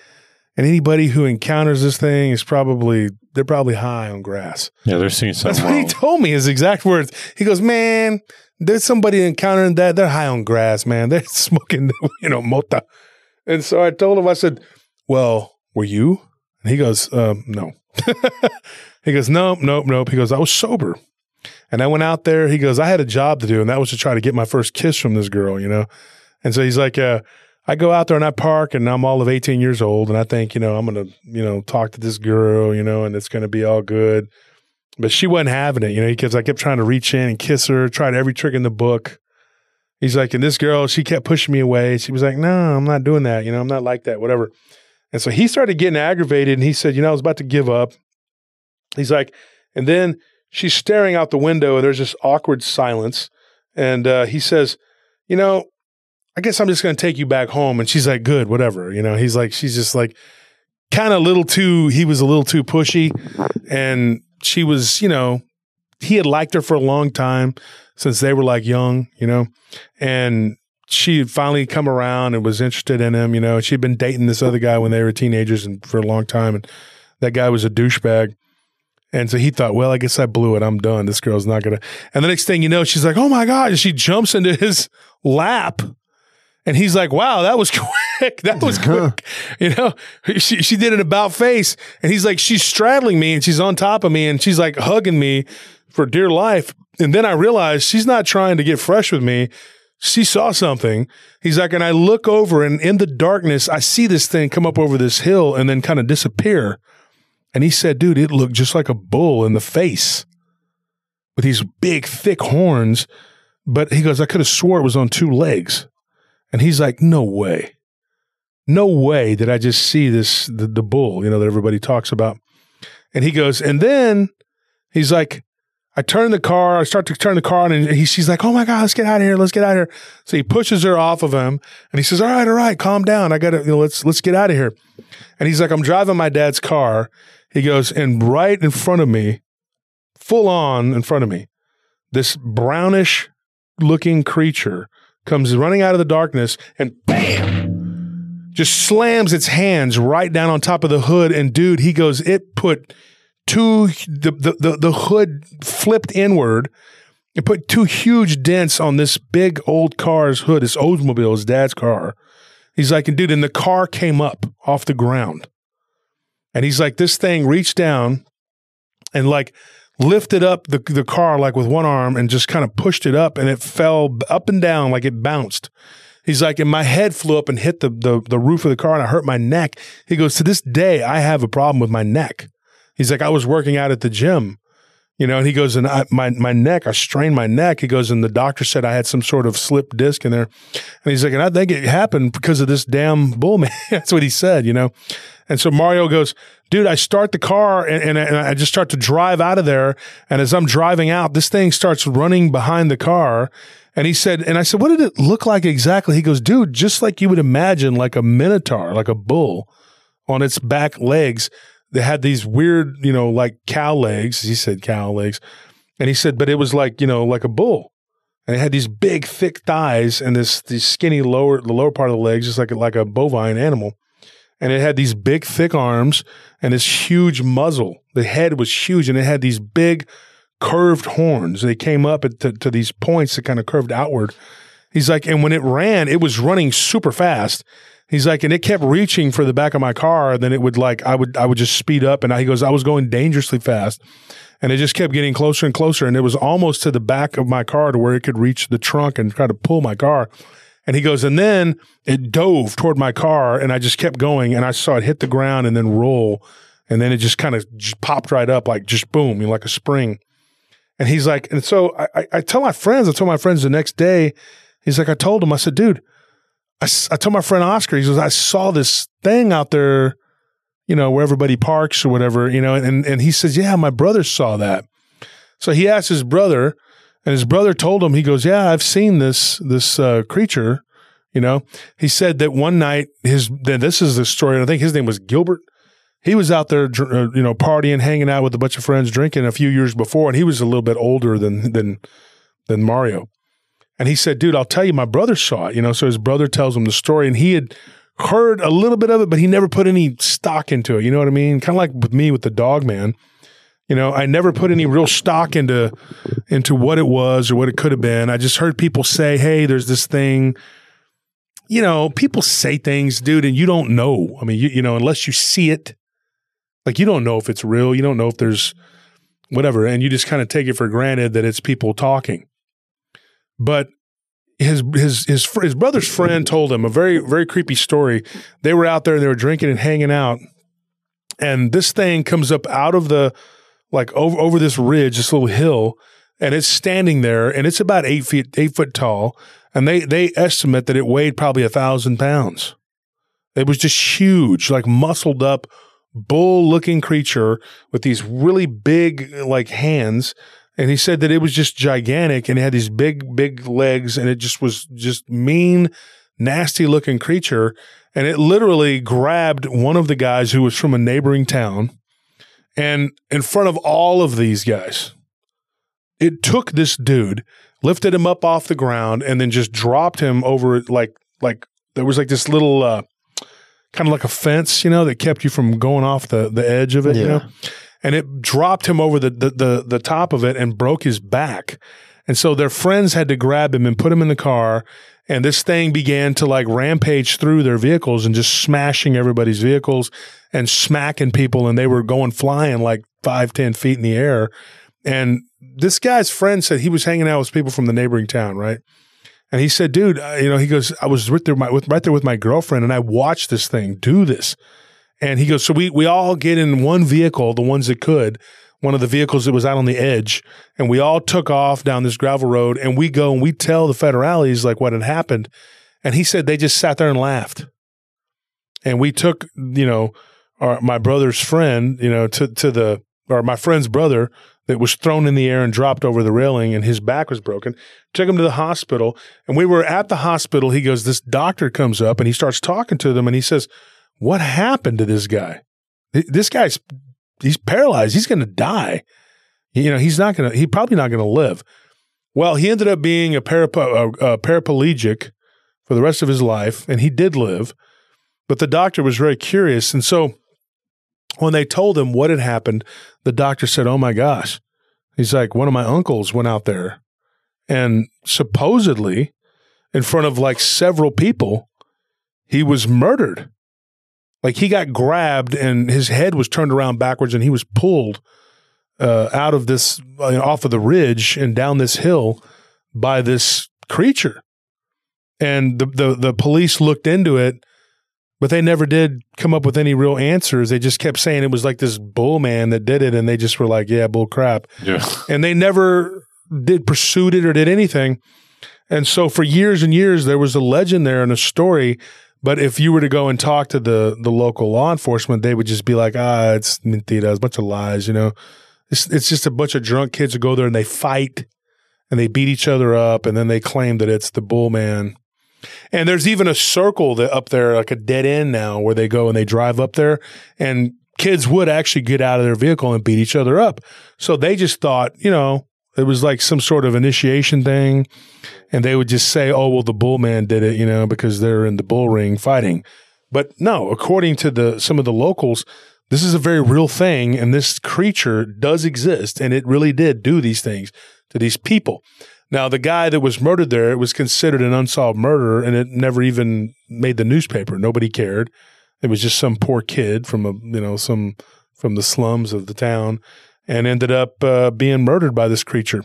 And anybody who encounters this thing is probably, they're probably high on grass. Yeah, they're seeing something. That's what he told me, his exact words. He goes, man, there's somebody encountering that. They're high on grass, man. They're smoking, you know, mota. And so I told him, I said, well, were you? And he goes, um, no. he goes, nope, nope, nope. He goes, I was sober. And I went out there. He goes, I had a job to do, and that was to try to get my first kiss from this girl, you know? And so he's like, uh, I go out there and I park, and I'm all of 18 years old, and I think, you know, I'm going to, you know, talk to this girl, you know, and it's going to be all good. But she wasn't having it, you know, because I kept trying to reach in and kiss her, tried every trick in the book. He's like, and this girl, she kept pushing me away. She was like, no, I'm not doing that. You know, I'm not like that, whatever. And so he started getting aggravated and he said, you know, I was about to give up. He's like, and then she's staring out the window, and there's this awkward silence. And uh, he says, "You know, I guess I'm just going to take you back home." And she's like, "Good, whatever." You know, he's like, she's just like, kind of a little too. He was a little too pushy, and she was, you know, he had liked her for a long time since they were like young, you know, and she had finally come around and was interested in him. You know, she'd been dating this other guy when they were teenagers and for a long time, and that guy was a douchebag. And so he thought, well, I guess I blew it. I'm done. This girl's not gonna. And the next thing you know, she's like, oh my god! And she jumps into his lap, and he's like, wow, that was quick. That was quick. you know, she she did an about face, and he's like, she's straddling me, and she's on top of me, and she's like hugging me for dear life. And then I realized she's not trying to get fresh with me she saw something. He's like, and I look over and in the darkness, I see this thing come up over this hill and then kind of disappear. And he said, dude, it looked just like a bull in the face with these big, thick horns. But he goes, I could have swore it was on two legs. And he's like, no way. No way did I just see this, the, the bull, you know, that everybody talks about. And he goes, and then he's like, I turn the car, I start to turn the car on, and he, she's like, Oh my God, let's get out of here. Let's get out of here. So he pushes her off of him and he says, All right, all right, calm down. I gotta, you know, let's, let's get out of here. And he's like, I'm driving my dad's car. He goes, and right in front of me, full on in front of me, this brownish looking creature comes running out of the darkness and bam, just slams its hands right down on top of the hood. And dude, he goes, It put, two the, the, the, the hood flipped inward and put two huge dents on this big old car's hood, this Oldsmobile, his dad's car. He's like, and dude, and the car came up off the ground. And he's like, this thing reached down and like lifted up the, the car like with one arm and just kind of pushed it up and it fell up and down like it bounced. He's like, and my head flew up and hit the, the, the roof of the car and I hurt my neck. He goes, to this day, I have a problem with my neck. He's like, I was working out at the gym, you know, and he goes, and I, my, my neck, I strained my neck. He goes, and the doctor said I had some sort of slip disc in there. And he's like, and I think it happened because of this damn bull man. That's what he said, you know? And so Mario goes, dude, I start the car and, and, and, I just start to drive out of there. And as I'm driving out, this thing starts running behind the car. And he said, and I said, what did it look like exactly? He goes, dude, just like you would imagine, like a minotaur, like a bull on its back legs they had these weird, you know, like cow legs. He said cow legs. And he said, but it was like, you know, like a bull. And it had these big, thick thighs and this these skinny lower the lower part of the legs, just like like a bovine animal. And it had these big, thick arms and this huge muzzle. The head was huge, and it had these big, curved horns. They came up at, to, to these points that kind of curved outward. He's like, and when it ran, it was running super fast. He's like, and it kept reaching for the back of my car. And then it would like, I would, I would just speed up. And he goes, I was going dangerously fast. And it just kept getting closer and closer. And it was almost to the back of my car to where it could reach the trunk and try to pull my car. And he goes, and then it dove toward my car. And I just kept going. And I saw it hit the ground and then roll. And then it just kind of popped right up, like just boom, you know, like a spring. And he's like, and so I, I tell my friends, I told my friends the next day, he's like, I told him, I said, dude, I, I told my friend Oscar, he goes, I saw this thing out there, you know, where everybody parks or whatever, you know, and, and he says, yeah, my brother saw that. So he asked his brother, and his brother told him, he goes, yeah, I've seen this, this uh, creature, you know. He said that one night, his, then this is the story, I think his name was Gilbert. He was out there, uh, you know, partying, hanging out with a bunch of friends, drinking a few years before, and he was a little bit older than, than, than Mario. And he said, dude, I'll tell you, my brother saw it, you know. So his brother tells him the story, and he had heard a little bit of it, but he never put any stock into it. You know what I mean? Kind of like with me with the dog man. You know, I never put any real stock into into what it was or what it could have been. I just heard people say, "Hey, there's this thing." You know, people say things, dude, and you don't know. I mean, you, you know, unless you see it, like you don't know if it's real. You don't know if there's whatever, and you just kind of take it for granted that it's people talking. But his his his his brother's friend told him a very very creepy story. They were out there and they were drinking and hanging out, and this thing comes up out of the like over over this ridge, this little hill, and it's standing there, and it's about eight feet eight foot tall, and they they estimate that it weighed probably a thousand pounds. It was just huge, like muscled up bull looking creature with these really big like hands. And he said that it was just gigantic and it had these big, big legs and it just was just mean, nasty looking creature. And it literally grabbed one of the guys who was from a neighboring town and in front of all of these guys, it took this dude, lifted him up off the ground, and then just dropped him over like like there was like this little uh, kind of like a fence, you know, that kept you from going off the the edge of it, you Yeah. know. And it dropped him over the, the the the top of it and broke his back. And so their friends had to grab him and put him in the car. And this thing began to like rampage through their vehicles and just smashing everybody's vehicles and smacking people. And they were going flying like five, ten feet in the air. And this guy's friend said he was hanging out with people from the neighboring town, right? And he said, "Dude, uh, you know," he goes, "I was right there, my, with, right there with my girlfriend, and I watched this thing do this." And he goes, "So we we all get in one vehicle, the ones that could, one of the vehicles that was out on the edge, and we all took off down this gravel road, and we go and we tell the federales like what had happened." And he said they just sat there and laughed. And we took, you know, our, my brother's friend, you know, to to the or my friend's brother that was thrown in the air and dropped over the railing and his back was broken. Took him to the hospital. And we were at the hospital. He goes, This doctor comes up and he starts talking to them and he says, What happened to this guy? This guy's he's paralyzed. He's gonna die. You know, he's not gonna he's probably not gonna live. Well, he ended up being a, parap- a, a paraplegic for the rest of his life, and he did live. But the doctor was very curious. And so when they told him what had happened, the doctor said, Oh my gosh. He's like, One of my uncles went out there and supposedly, in front of like several people, he was murdered. Like he got grabbed and his head was turned around backwards and he was pulled uh, out of this, uh, off of the ridge and down this hill by this creature. And the, the, the police looked into it but they never did come up with any real answers. They just kept saying it was like this bull man that did it, and they just were like, "Yeah, bull crap," Yeah. and they never did pursued it or did anything. And so for years and years, there was a legend there and a story. But if you were to go and talk to the the local law enforcement, they would just be like, "Ah, it's mentira, it's a bunch of lies," you know. It's it's just a bunch of drunk kids who go there and they fight and they beat each other up, and then they claim that it's the bull man. And there's even a circle that up there, like a dead end now, where they go and they drive up there, and kids would actually get out of their vehicle and beat each other up. So they just thought, you know, it was like some sort of initiation thing, and they would just say, "Oh, well, the bull man did it," you know, because they're in the bull ring fighting. But no, according to the some of the locals, this is a very real thing, and this creature does exist, and it really did do these things to these people. Now, the guy that was murdered there it was considered an unsolved murder, and it never even made the newspaper. Nobody cared. It was just some poor kid from a you know some from the slums of the town, and ended up uh, being murdered by this creature.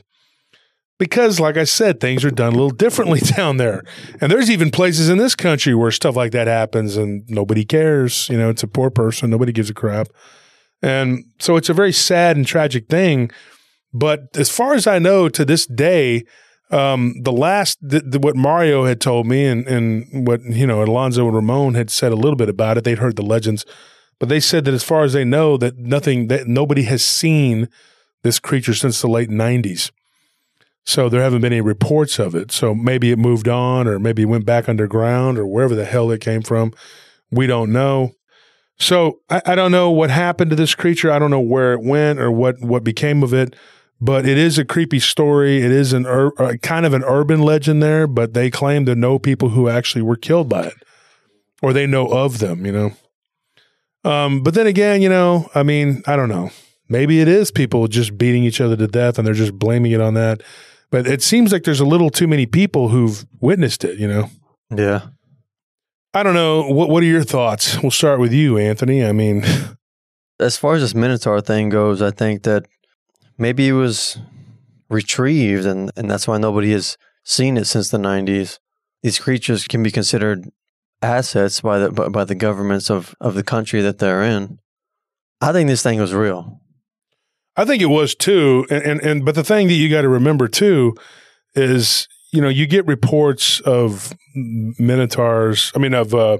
Because, like I said, things are done a little differently down there, and there's even places in this country where stuff like that happens, and nobody cares. You know, it's a poor person. Nobody gives a crap, and so it's a very sad and tragic thing. But as far as I know, to this day, um, the last what Mario had told me, and and what you know, Alonzo and Ramon had said a little bit about it. They'd heard the legends, but they said that as far as they know, that nothing that nobody has seen this creature since the late '90s. So there haven't been any reports of it. So maybe it moved on, or maybe it went back underground, or wherever the hell it came from. We don't know. So I, I don't know what happened to this creature. I don't know where it went or what what became of it. But it is a creepy story. It is an ur- uh, kind of an urban legend there. But they claim to know people who actually were killed by it, or they know of them. You know. Um, but then again, you know, I mean, I don't know. Maybe it is people just beating each other to death, and they're just blaming it on that. But it seems like there's a little too many people who've witnessed it. You know. Yeah. I don't know. What What are your thoughts? We'll start with you, Anthony. I mean, As far as this Minotaur thing goes, I think that maybe it was retrieved and, and that's why nobody has seen it since the 90s. These creatures can be considered assets by the by, by the governments of, of the country that they're in. I think this thing was real. I think it was too. And, and, and but the thing that you got to remember too is, you know, you get reports of minotaurs, I mean, of uh,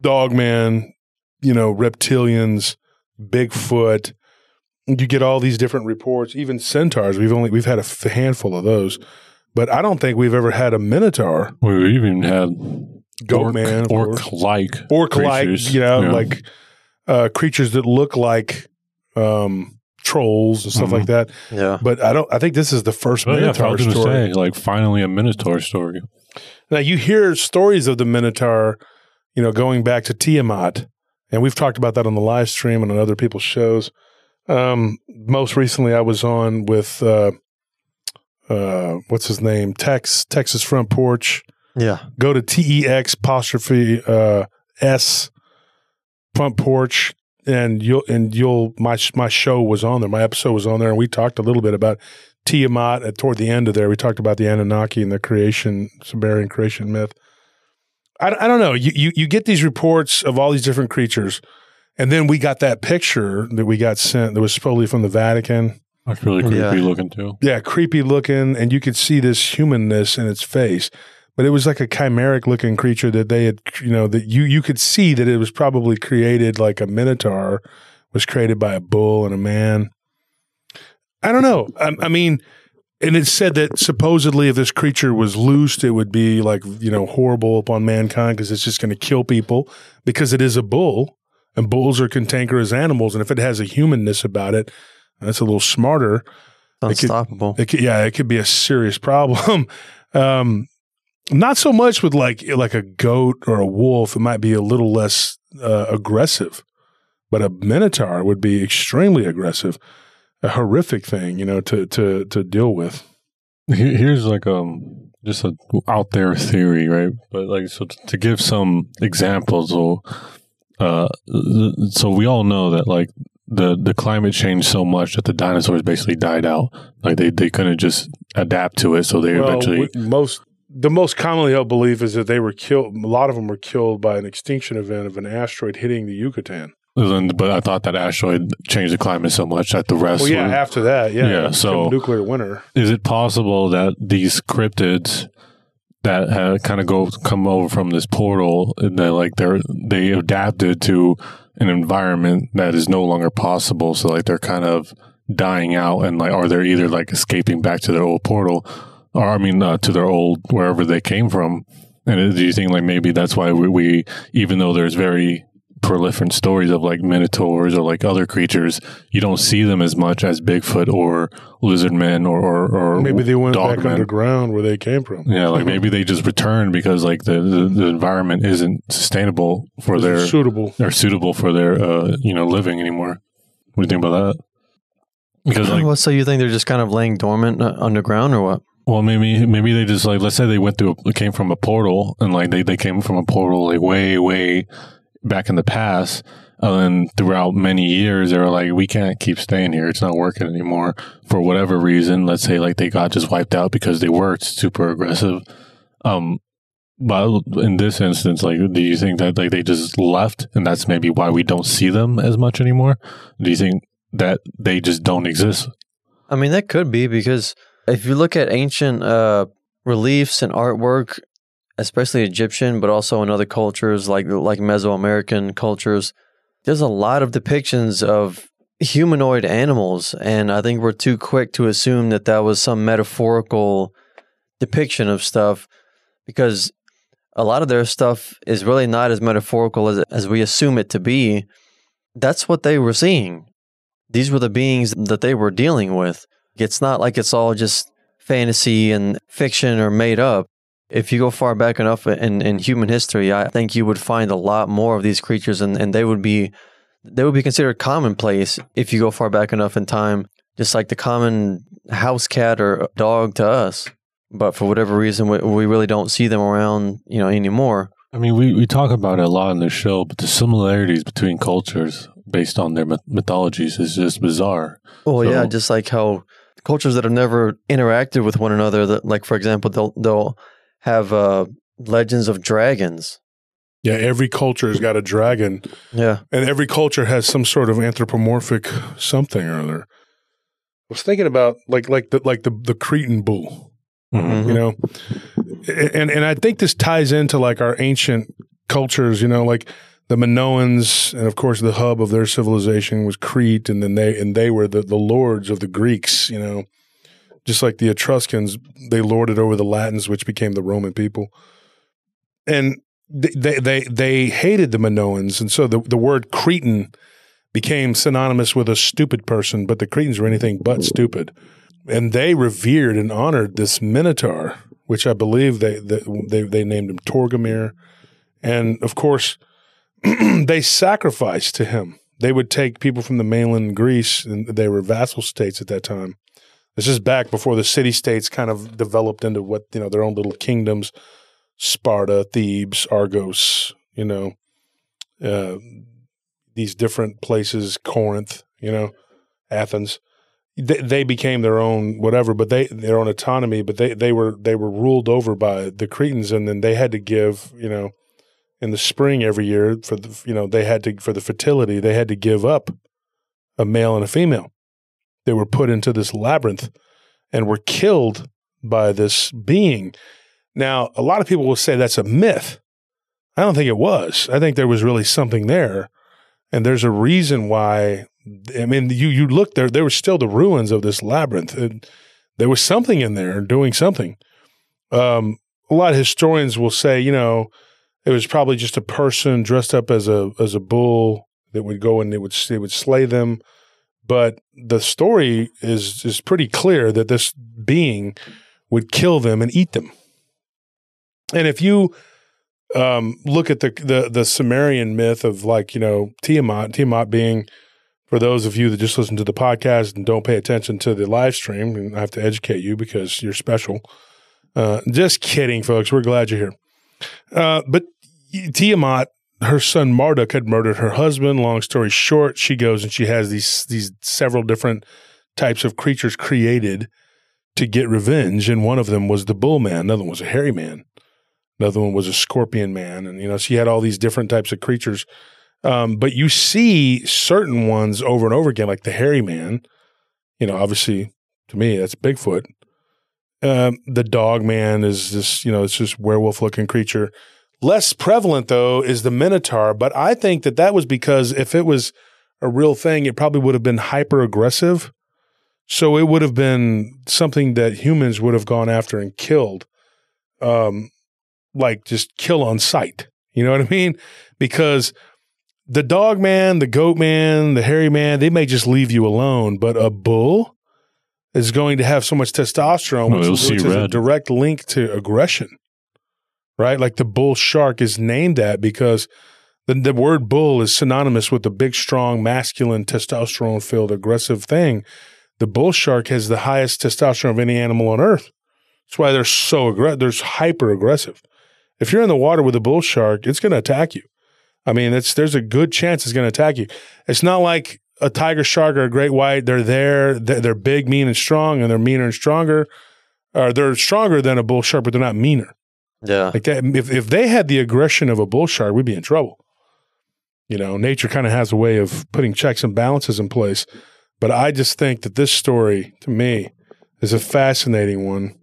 dogman, you know, reptilians, Bigfoot. You get all these different reports, even centaurs. We've only we've had a handful of those, but I don't think we've ever had a minotaur, We even had goat orc, man, of course. orc like orc like, you know, Yeah. like uh, creatures that look like um, trolls and stuff Mhm. like that. Yeah. But I don't. I think this is the first Oh, yeah, I minotaur was story. say, like, finally a Minotaur story. Now you hear stories of the Minotaur, you know, going back to Tiamat, and we've talked about that on the live stream and on other people's shows. Um, most recently, I was on with uh, uh, what's his name, Tex Texas Front Porch. Yeah. Go to T E X apostrophe uh, S Front Porch, and you'll and you'll my my show was on there. My episode was on there, and we talked a little bit about Tiamat. At toward the end of there, we talked about the Anunnaki and the creation Sumerian creation myth. I, I don't know. You, you you get these reports of all these different creatures, and then we got that picture that we got sent that was supposedly from the Vatican. That's really creepy Yeah. looking, too. Yeah, creepy looking, and you could see this humanness in its face. But it was like a chimeric looking creature that they had, you know, that you you could see that it was probably created like a minotaur was created by a bull and a man. I don't know. I, I mean, and it said that supposedly if this creature was loosed, it would be like you know horrible upon mankind because it's just going to kill people because it is a bull, and bulls are cantankerous animals, and if it has a humanness about it, that's a little smarter. could- Unstoppable. It could, yeah, it could be a serious problem. um, not so much with like like a goat or a wolf. It might be a little less uh, aggressive, but a minotaur would be extremely aggressive. A horrific thing, you know, to to to deal with. Here's like um just a out there theory, right? But like so to give some examples, so uh, so we all know that like the the climate changed so much that the dinosaurs basically died out. Like they they couldn't just adapt to it, so they Well, eventually. most the most commonly held belief is that they were killed. A lot of them were killed by an extinction event of an asteroid hitting the Yucatan. but I thought that asteroid changed the climate so much that the rest. Well, yeah, were- after that, yeah, Yeah, so- nuclear winter. is it possible that these cryptids that kind of go come over from this portal and that like they're they adapted to an environment that is no longer possible so like they're kind of dying out and like are they're either like escaping back to their old portal or i mean uh, to their old wherever they came from and uh, do you think like maybe that's why we, we even though there's very proliferant stories of like minotaurs or like other creatures you don't see them as much as bigfoot or lizard men or or, or Maybe they went back dogmen. underground where they came from. Yeah, like maybe they just returned because like the, the, the environment isn't sustainable for Is their suitable. or suitable for their uh you know living anymore. What do you think about that? Because like well, so you think they're just kind of laying dormant uh, underground or what? Well maybe maybe they just like let's say they went through a, came from a portal and like they, they came from a portal like way way back in the past. And then throughout many years they were like we can't keep staying here. It's not working anymore. For whatever reason let's say like they got just wiped out because they were super aggressive. Um but in this instance like do you think that like they just left and that's maybe why we don't see them as much anymore? Do you think that they just don't exist? I mean, that could be because if you look at ancient uh, reliefs and artwork, especially Egyptian, but also in other cultures like like Mesoamerican cultures, there's a lot of depictions of humanoid animals, and I think we're too quick to assume that that was some metaphorical depiction of stuff because a lot of their stuff is really not as metaphorical as as we assume it to be. That's what they were seeing these were the beings that they were dealing with. It's not like it's all just fantasy and fiction or made up. If you go far back enough in, in human history, I think you would find a lot more of these creatures and, and they would be they would be considered commonplace if you go far back enough in time, just like the common house cat or dog to us. But for whatever reason, we, we really don't see them around, you know, anymore. I mean, we, we talk about it a lot in the show, but the similarities between cultures based on their myth- mythologies is just bizarre. Well, yeah, just like how cultures that have never interacted with one another, that like for example, they'll they'll have uh, legends of dragons. Yeah, every culture has got a dragon, Yeah, and every culture has some sort of anthropomorphic something or other. I was thinking about like like the like the the Cretan bull, Mhm. you know, and and I think this ties into like our ancient cultures, you know, like the Minoans, and of course the hub of their civilization was Crete, and then they and they were the, the lords of the Greeks, you know. Just like the Etruscans, they lorded over the Latins, which became the Roman people. And they they they hated the Minoans, and so the, the word Cretan became synonymous with a stupid person, but the Cretans were anything but stupid. And they revered and honored this Minotaur, which I believe they they they named him Torgemir. And of course, they sacrificed to him. They would take people from the mainland Greece, and they were vassal states at that time. This is back before the city states kind of developed into what you know their own little kingdoms: Sparta, Thebes, Argos. You know, uh, these different places, Corinth. You know, Athens. They, they became their own whatever, but they their own autonomy. But they they were they were ruled over by the Cretans, and then they had to give you know in the spring every year for the you know they had to for the fertility they had to give up a male and a female. They were put into this labyrinth and were killed by this being. Now, a lot of people will say that's a myth. I don't think it was. I think there was really something there. And there's a reason why I mean you you look there there were still the ruins of this labyrinth. And there was something in there doing something. Um, a lot of historians will say, you know, it was probably just a person dressed up as a as a bull that would go and it would it would slay them. But the story is is pretty clear that this being would kill them and eat them. And if you um, look at the, the the Sumerian myth of like you know Tiamat, Tiamat being for those of you that just listen to the podcast and don't pay attention to the live stream, and I have to educate you because you're special. Uh, just kidding, folks. We're glad you're here. Uh, but Tiamat, her son Marduk had murdered her husband. Long story short, she goes and she has these these several different types of creatures created to get revenge, and one of them was the bull man. Another one was a hairy man. Another one was a scorpion man, and you know she had all these different types of creatures. Um, but you see certain ones over and over again, like the hairy man. You know, obviously, to me, that's Bigfoot. Um, the dog man is this, you know, it's just werewolf looking creature. Less prevalent though is the Minotaur, but I think that that was because if it was a real thing, it probably would have been hyper aggressive. So it would have been something that humans would have gone after and killed, um, like just kill on sight. You know what I mean? Because the dog man, the goat man, the hairy man, they may just leave you alone, but a bull is going to have so much testosterone, which, which is a direct link to aggression right? Like the bull shark is named that because the, the word bull is synonymous with the big, strong, masculine, testosterone filled, aggressive thing. The bull shark has the highest testosterone of any animal on earth. That's why they're so aggressive. They're hyper aggressive. If you're in the water with a bull shark, it's going to attack you. I mean, there's a good chance it's going to attack you. It's not like a tiger shark or a great white. They're there. They're big, mean, and strong, and they're meaner and stronger. Or they're stronger than a bull shark, but they're not meaner. Yeah. Like that, if, if they had the aggression of a bull shark, we'd be in trouble. You know, nature kind of has a way of putting checks and balances in place. But I just think that this story, to me, is a fascinating one.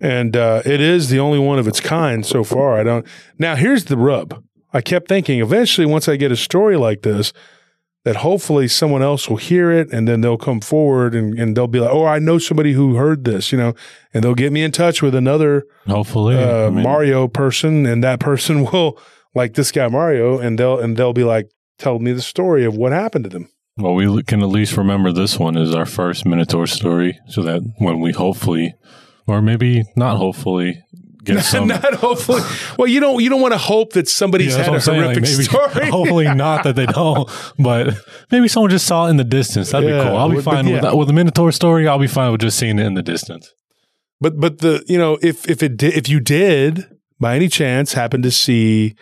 And uh, it is the only one of its kind so far. I don't. Now, here's the rub. I kept thinking eventually, once I get a story like this, that hopefully someone else will hear it and then they'll come forward and, and they'll be like, oh, I know somebody who heard this, you know, and they'll get me in touch with another hopefully uh, I mean, Mario person, and that person will like this guy Mario, and they'll and they'll be like, tell me the story of what happened to them. Well, we can at least remember this one is our first Minotaur story, so that when we hopefully, or maybe not hopefully, get some. not hopefully. Well, you don't. You don't want to hope that somebody's yeah, had a saying, horrific like maybe, story. hopefully not that they don't, but maybe someone just saw it in the distance. That'd yeah, be cool. I'll be fine yeah. with with the Minotaur story. I'll be fine with just seeing it in the distance. But but the you know if if it did if you did by any chance happen to see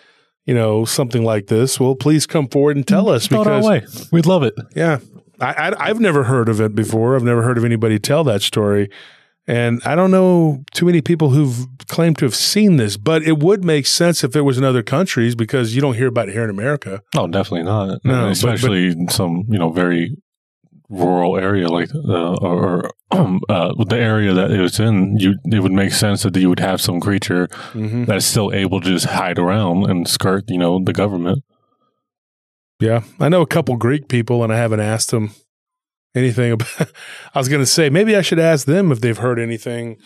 you know something like this, well, please come forward and tell mm, us Throw because way. we'd love it. Yeah, I, I I've never heard of it before. I've never heard of anybody tell that story. And I don't know too many people who've claimed to have seen this, but it would make sense if it was in other countries because you don't hear about it here in America. Oh, definitely not. No, especially but, but, some you know very rural area like uh, or um, uh, the area that it was in, you it would make sense that you would have some creature mm-hmm. that is still able to just hide around and skirt, you know, the government. Yeah, I know a couple Greek people, and I haven't asked them anything about. I was going to say maybe I should ask them if they've heard anything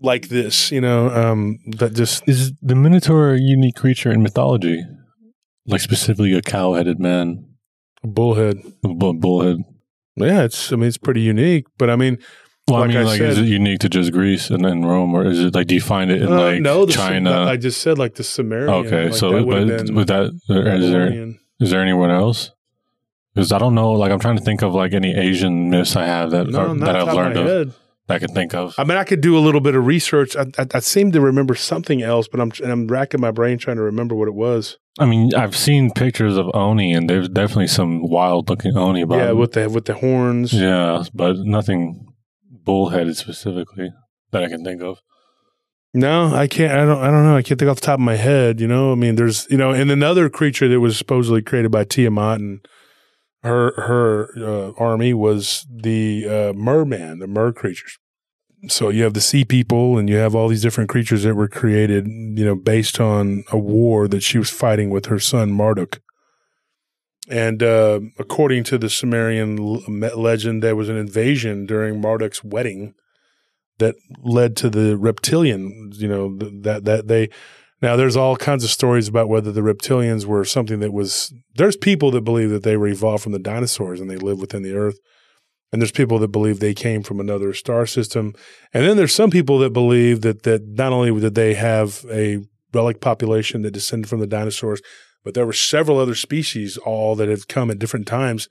like this. You know, um, that just Is the Minotaur a unique creature in mythology? Like specifically a cow-headed man, a bullhead. a bull- bullhead. Yeah, it's. I mean, it's pretty unique. But I mean, Well, Like I mean, I like, is it unique to just Greece and then Rome, or is it like do you find it in uh, like no, the, China? I just said like the Sumerian. okay, like so that but been with that, is there is there anyone else? Because I don't know. Like I'm trying to think of like any Asian myths I have that No, are, that I've learned of head. that I can think of. I mean, I could do a little bit of research. I, I, I seem to remember something else, but I'm and I'm racking my brain trying to remember what it was. I mean, I've seen pictures of Oni, and there's definitely some wild looking Oni. About yeah, them. with the with the horns. yeah, but nothing bullheaded specifically that I can think of. No, I can't. I don't. I don't know. I can't think off the top of my head. You know, I mean, there's you know, and another creature that was supposedly created by Tiamat and her her uh, army was the uh, merman, the mer creatures. So you have the sea people, and you have all these different creatures that were created, you know, based on a war that she was fighting with her son Marduk. And uh, according to the Sumerian legend, there was an invasion during Marduk's wedding that led to the reptilian. You know that that they now there's all kinds of stories about whether the reptilians were something that was. There's people that believe that they were evolved from the dinosaurs and they live within the earth, and there's people that believe they came from another star system, and then there's some people that believe that that not only did they have a relic population that descended from the dinosaurs, but there were several other species all that have come at different times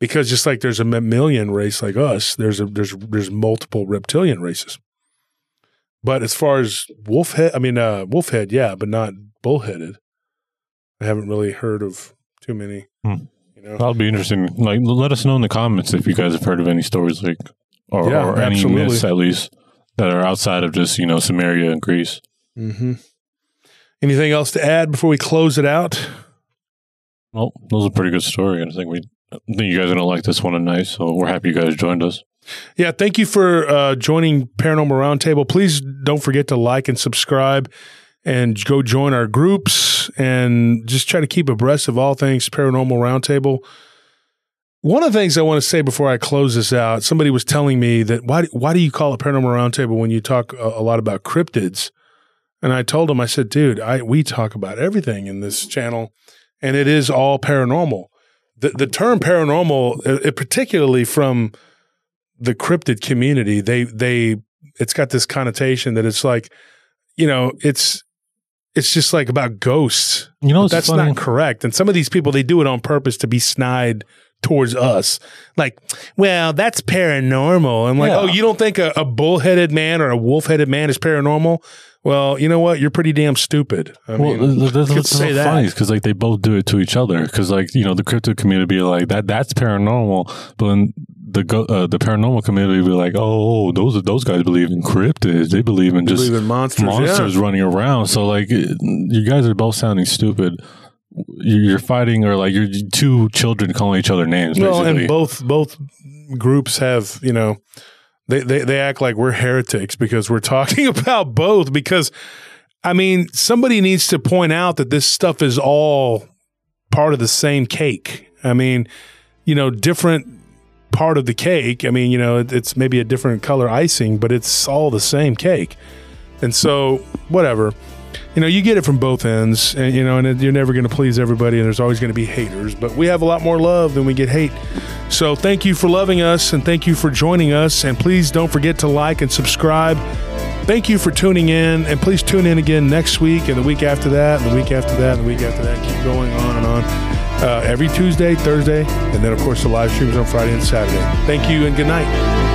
because just like there's a mammalian race like us, there's a there's there's multiple reptilian races. But as far as wolf head, I mean uh, wolf head, yeah, but not bullheaded. I haven't really heard of too many. Hmm. You know, That'll be interesting. Like, let us know in the comments if you guys have heard of any stories like, or, Yeah, or any absolutely. myths at least that are outside of just you know Sumeria and Greece. hmm Anything else to add before we close it out? Well, that was a pretty good story, and I think we, I think you guys are gonna like this one tonight. So we're happy you guys joined us. Yeah, thank you for uh, joining Paranormal Roundtable. Please don't forget to like and subscribe and go join our groups and just try to keep abreast of all things Paranormal Roundtable. One of the things I want to say before I close this out, somebody was telling me that why why do you call it Paranormal Roundtable when you talk a, a lot about cryptids? And I told him, I said, dude, I we talk about everything in this channel, and it is all paranormal. The the term paranormal, uh, uh, particularly from the cryptid community, they they it's got this connotation that it's like, you know, it's it's just like about ghosts. You know, That's funny. not correct. And some of these people they do it on purpose to be snide towards us. Like, well, that's paranormal. I'm like, Yeah. oh, you don't think a, a bullheaded man or a wolf-headed man is paranormal? Well, you know what? You're pretty damn stupid. I well, mean, th- th- that's say so that. funny because like they both do it to each other. Because like you know the crypto community be like that that's paranormal, but then the uh, the paranormal community be like, oh, those those guys believe in cryptids. They believe in just believe in monsters. monsters running around. So like you guys are both sounding stupid. You- You're fighting, or like you're two children calling each other names. Yeah. Well, basically. and both both groups have, you know, they, they they act like we're heretics because we're talking about both. Because I mean, somebody needs to point out that this stuff is all part of the same cake. I mean, you know, different part of the cake. I mean, you know, it, it's maybe a different color icing, but it's all the same cake. And so, whatever. You know, you get it from both ends, and you know, and you're never going to please everybody, and there's always going to be haters. But we have a lot more love than we get hate. So, thank you for loving us, and thank you for joining us. And please don't forget to like and subscribe. Thank you for tuning in, and please tune in again next week, and the week after that, and the week after that, and the week after that. Keep going on and on. Uh, every Tuesday, Thursday, and then of course the live streams on Friday and Saturday. Thank you, and good night.